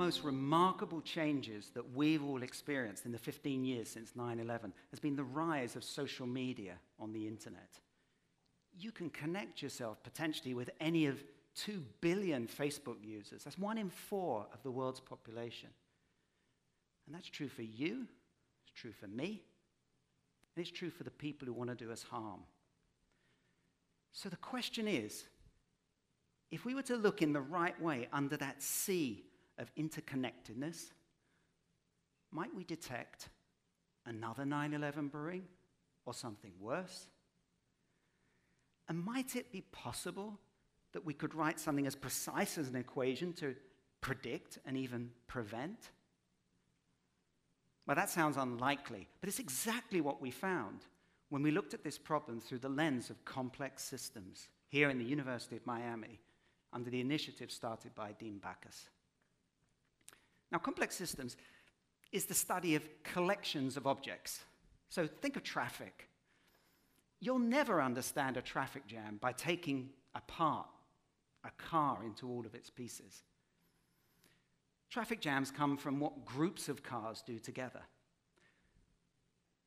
most remarkable changes that we've all experienced in the 15 years since 9 11 has been the rise of social media on the internet. You can connect yourself potentially with any of 2 billion Facebook users. That's one in four of the world's population. And that's true for you, it's true for me, and it's true for the people who want to do us harm. So the question is if we were to look in the right way under that sea of interconnectedness, might we detect another 9 11 brewing or something worse? And might it be possible that we could write something as precise as an equation to predict and even prevent? Well, that sounds unlikely, but it's exactly what we found when we looked at this problem through the lens of complex systems here in the University of Miami under the initiative started by Dean Bachas. Now, complex systems is the study of collections of objects. So think of traffic. You'll never understand a traffic jam by taking apart a car into all of its pieces. Traffic jams come from what groups of cars do together.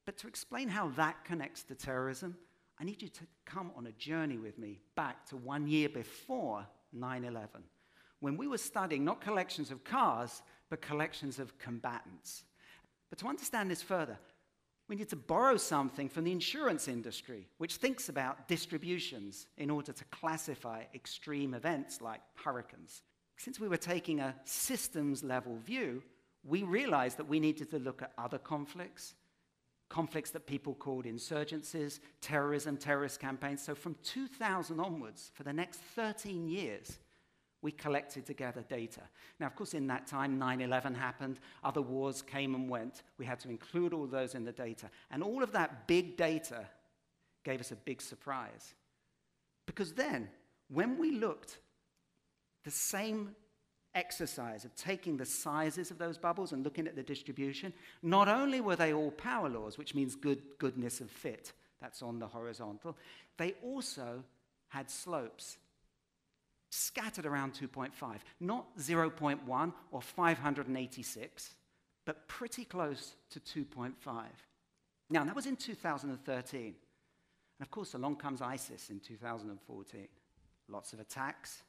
But to explain how that connects to terrorism, I need you to come on a journey with me back to one year before 9 11, when we were studying not collections of cars, but collections of combatants. But to understand this further, we need to borrow something from the insurance industry, which thinks about distributions in order to classify extreme events like hurricanes. Since we were taking a systems level view, we realized that we needed to look at other conflicts, conflicts that people called insurgencies, terrorism, terrorist campaigns. So from 2000 onwards, for the next 13 years, we collected together data. Now, of course, in that time, 9 11 happened, other wars came and went. We had to include all those in the data. And all of that big data gave us a big surprise. Because then, when we looked the same exercise of taking the sizes of those bubbles and looking at the distribution, not only were they all power laws, which means good, goodness of fit, that's on the horizontal, they also had slopes scattered around 2.5, not 0.1 or 586, but pretty close to 2.5. Now, that was in 2013. And of course, along comes ISIS in 2014. Lots of attacks.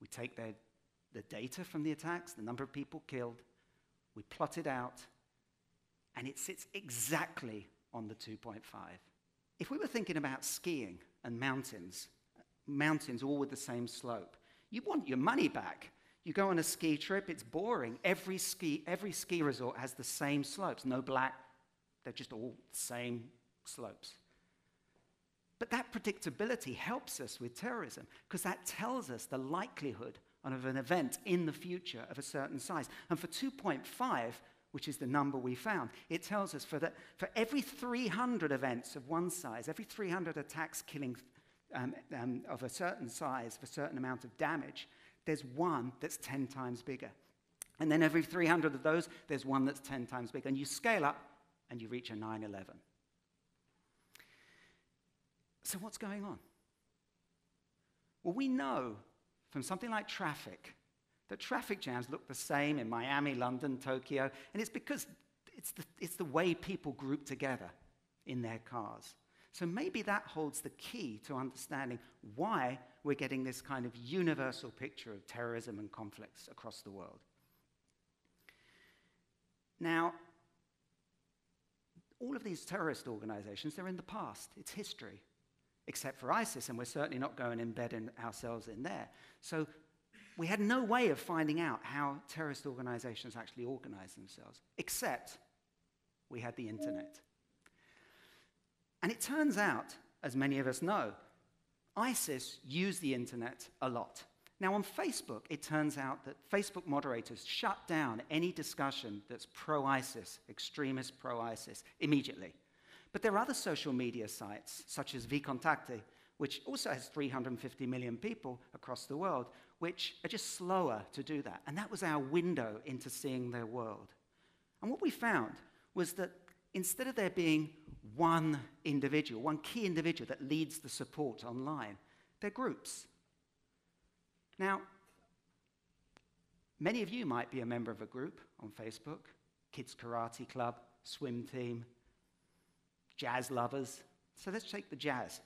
We take their the data from the attacks, the number of people killed, we plot it out, and it sits exactly on the 2.5. If we were thinking about skiing and mountains, mountains all with the same slope, you want your money back. You go on a ski trip, it's boring. Every ski, every ski resort has the same slopes, no black, they're just all the same slopes. But that predictability helps us with terrorism because that tells us the likelihood of an event in the future of a certain size. And for 2.5, which is the number we found, it tells us for, that, for every 300 events of one size, every 300 attacks killing um, um, of a certain size, for a certain amount of damage, there's one that's 10 times bigger. And then every 300 of those, there's one that's 10 times bigger. And you scale up and you reach a 9 11. So, what's going on? Well, we know from something like traffic that traffic jams look the same in Miami, London, Tokyo, and it's because it's the, it's the way people group together in their cars. So maybe that holds the key to understanding why we're getting this kind of universal picture of terrorism and conflicts across the world. Now, all of these terrorist organizations, they're in the past, it's history except for ISIS, and we're certainly not going to embed in ourselves in there. So we had no way of finding out how terrorist organizations actually organize themselves, except we had the internet. And it turns out, as many of us know, ISIS used the internet a lot. Now, on Facebook, it turns out that Facebook moderators shut down any discussion that's pro ISIS, extremist pro ISIS, immediately. But there are other social media sites, such as vKontakte, which also has 350 million people across the world, which are just slower to do that. And that was our window into seeing their world. And what we found was that instead of there being one individual, one key individual that leads the support online, they're groups. Now, Many of you might be a member of a group on Facebook Kids Karate Club, swim team, jazz lovers. So let's take the jazz.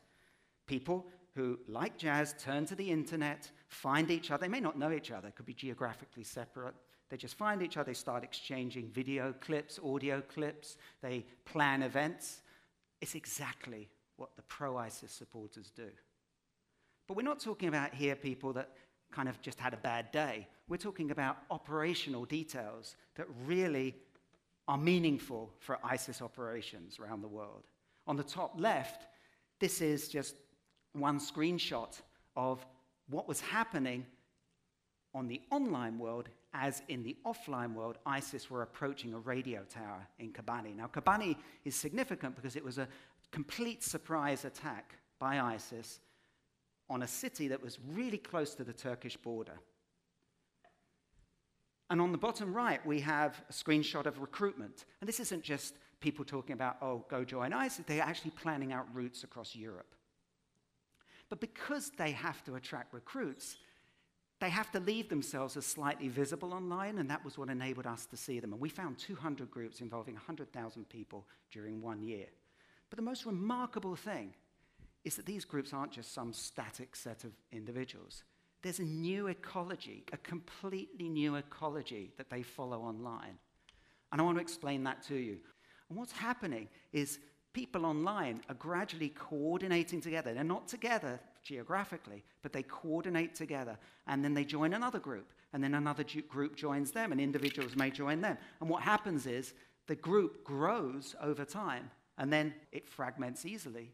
People who, like jazz, turn to the internet, find each other. They may not know each other, could be geographically separate. They just find each other, they start exchanging video clips, audio clips, they plan events. It's exactly what the pro ISIS supporters do. But we're not talking about here people that kind of just had a bad day. We're talking about operational details that really are meaningful for ISIS operations around the world. On the top left, this is just one screenshot of what was happening on the online world as in the offline world, ISIS were approaching a radio tower in Kobani. Now, Kobani is significant because it was a complete surprise attack by ISIS on a city that was really close to the Turkish border. And on the bottom right, we have a screenshot of recruitment. And this isn't just people talking about, oh, go join ISIS, they're actually planning out routes across Europe. But because they have to attract recruits, they have to leave themselves as slightly visible online, and that was what enabled us to see them. And we found 200 groups involving 100,000 people during one year. But the most remarkable thing is that these groups aren't just some static set of individuals. There's a new ecology, a completely new ecology that they follow online. And I want to explain that to you. And what's happening is people online are gradually coordinating together. They're not together geographically, but they coordinate together. And then they join another group. And then another group joins them, and individuals may join them. And what happens is the group grows over time, and then it fragments easily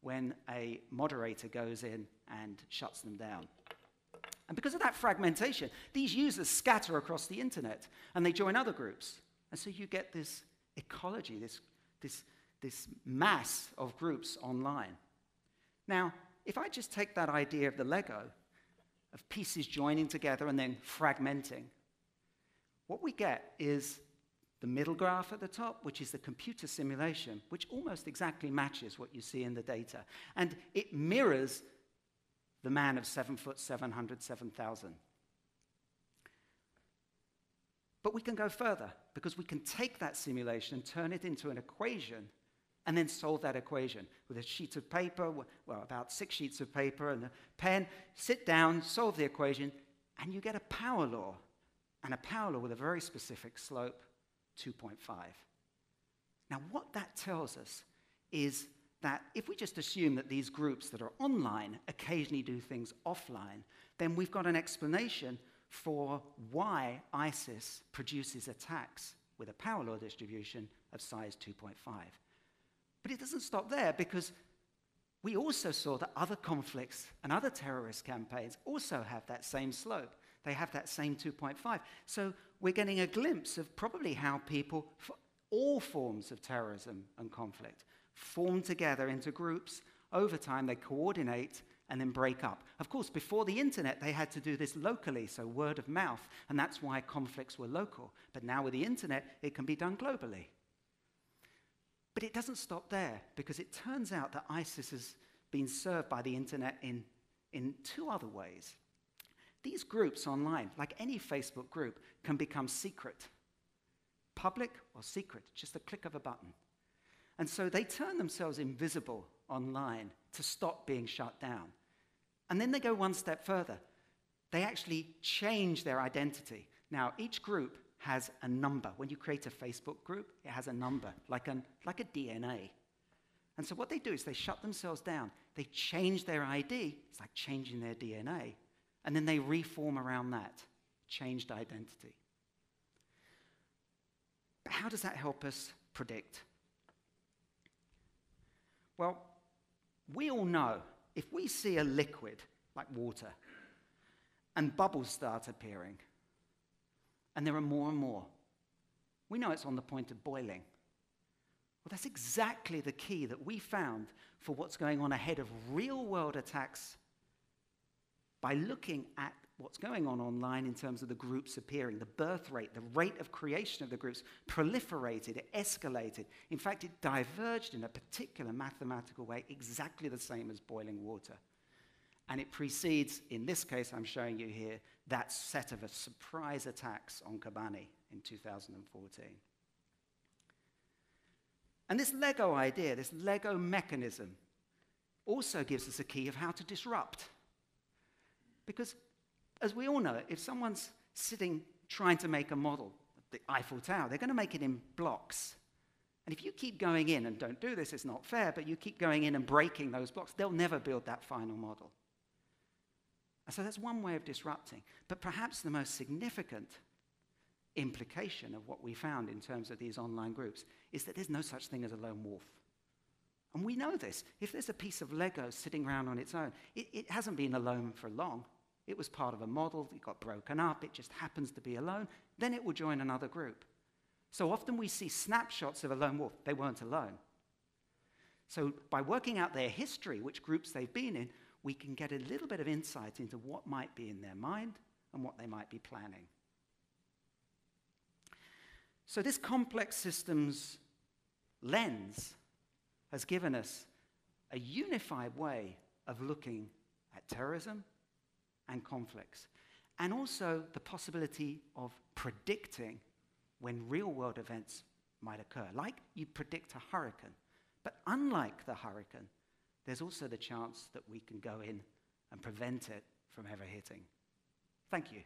when a moderator goes in and shuts them down. And because of that fragmentation, these users scatter across the internet and they join other groups. And so you get this ecology, this, this, this mass of groups online. Now, if I just take that idea of the Lego, of pieces joining together and then fragmenting, what we get is the middle graph at the top, which is the computer simulation, which almost exactly matches what you see in the data. And it mirrors the man of seven foot, 700, 7,000. But we can go further because we can take that simulation and turn it into an equation and then solve that equation with a sheet of paper, well, about six sheets of paper and a pen. Sit down, solve the equation, and you get a power law. And a power law with a very specific slope 2.5. Now, what that tells us is that if we just assume that these groups that are online occasionally do things offline, then we've got an explanation for why ISIS produces attacks with a power law distribution of size 2.5. But it doesn't stop there because we also saw that other conflicts and other terrorist campaigns also have that same slope. They have that same 2.5. So we're getting a glimpse of probably how people, for all forms of terrorism and conflict, form together into groups. Over time, they coordinate and then break up. Of course, before the internet, they had to do this locally, so word of mouth, and that's why conflicts were local. But now with the internet, it can be done globally. But it doesn't stop there, because it turns out that ISIS has been served by the internet in, in two other ways. These groups online, like any Facebook group, can become secret. Public or secret, just a click of a button. And so they turn themselves invisible online to stop being shut down. And then they go one step further. They actually change their identity. Now, each group has a number. When you create a Facebook group, it has a number, like, an, like a DNA. And so what they do is they shut themselves down. They change their ID. It's like changing their DNA. And then they reform around that changed identity. But how does that help us predict? Well, we all know if we see a liquid like water and bubbles start appearing, and there are more and more, we know it's on the point of boiling. Well, that's exactly the key that we found for what's going on ahead of real world attacks by looking at what's going on online in terms of the groups appearing, the birth rate, the rate of creation of the groups proliferated, it escalated. In fact, it diverged in a particular mathematical way, exactly the same as boiling water. And it precedes, in this case I'm showing you here, that set of surprise attacks on Kobani in 2014. And this Lego idea, this Lego mechanism, also gives us a key of how to disrupt. Because, as we all know, if someone's sitting trying to make a model the Eiffel Tower, they're going to make it in blocks. And if you keep going in and don't do this, it's not fair, but you keep going in and breaking those blocks, they'll never build that final model. And so that's one way of disrupting. But perhaps the most significant implication of what we found in terms of these online groups is that there's no such thing as a lone wolf. And we know this. If there's a piece of Lego sitting around on its own, it, it hasn't been alone for long. It was part of a model, it got broken up, it just happens to be alone, then it will join another group. So often we see snapshots of a lone wolf. They weren't alone. So by working out their history, which groups they've been in, we can get a little bit of insight into what might be in their mind and what they might be planning. So, this complex systems lens has given us a unified way of looking at terrorism and conflicts, and also the possibility of predicting when real world events might occur, like you predict a hurricane. But unlike the hurricane, there's also the chance that we can go in and prevent it from ever hitting. Thank you.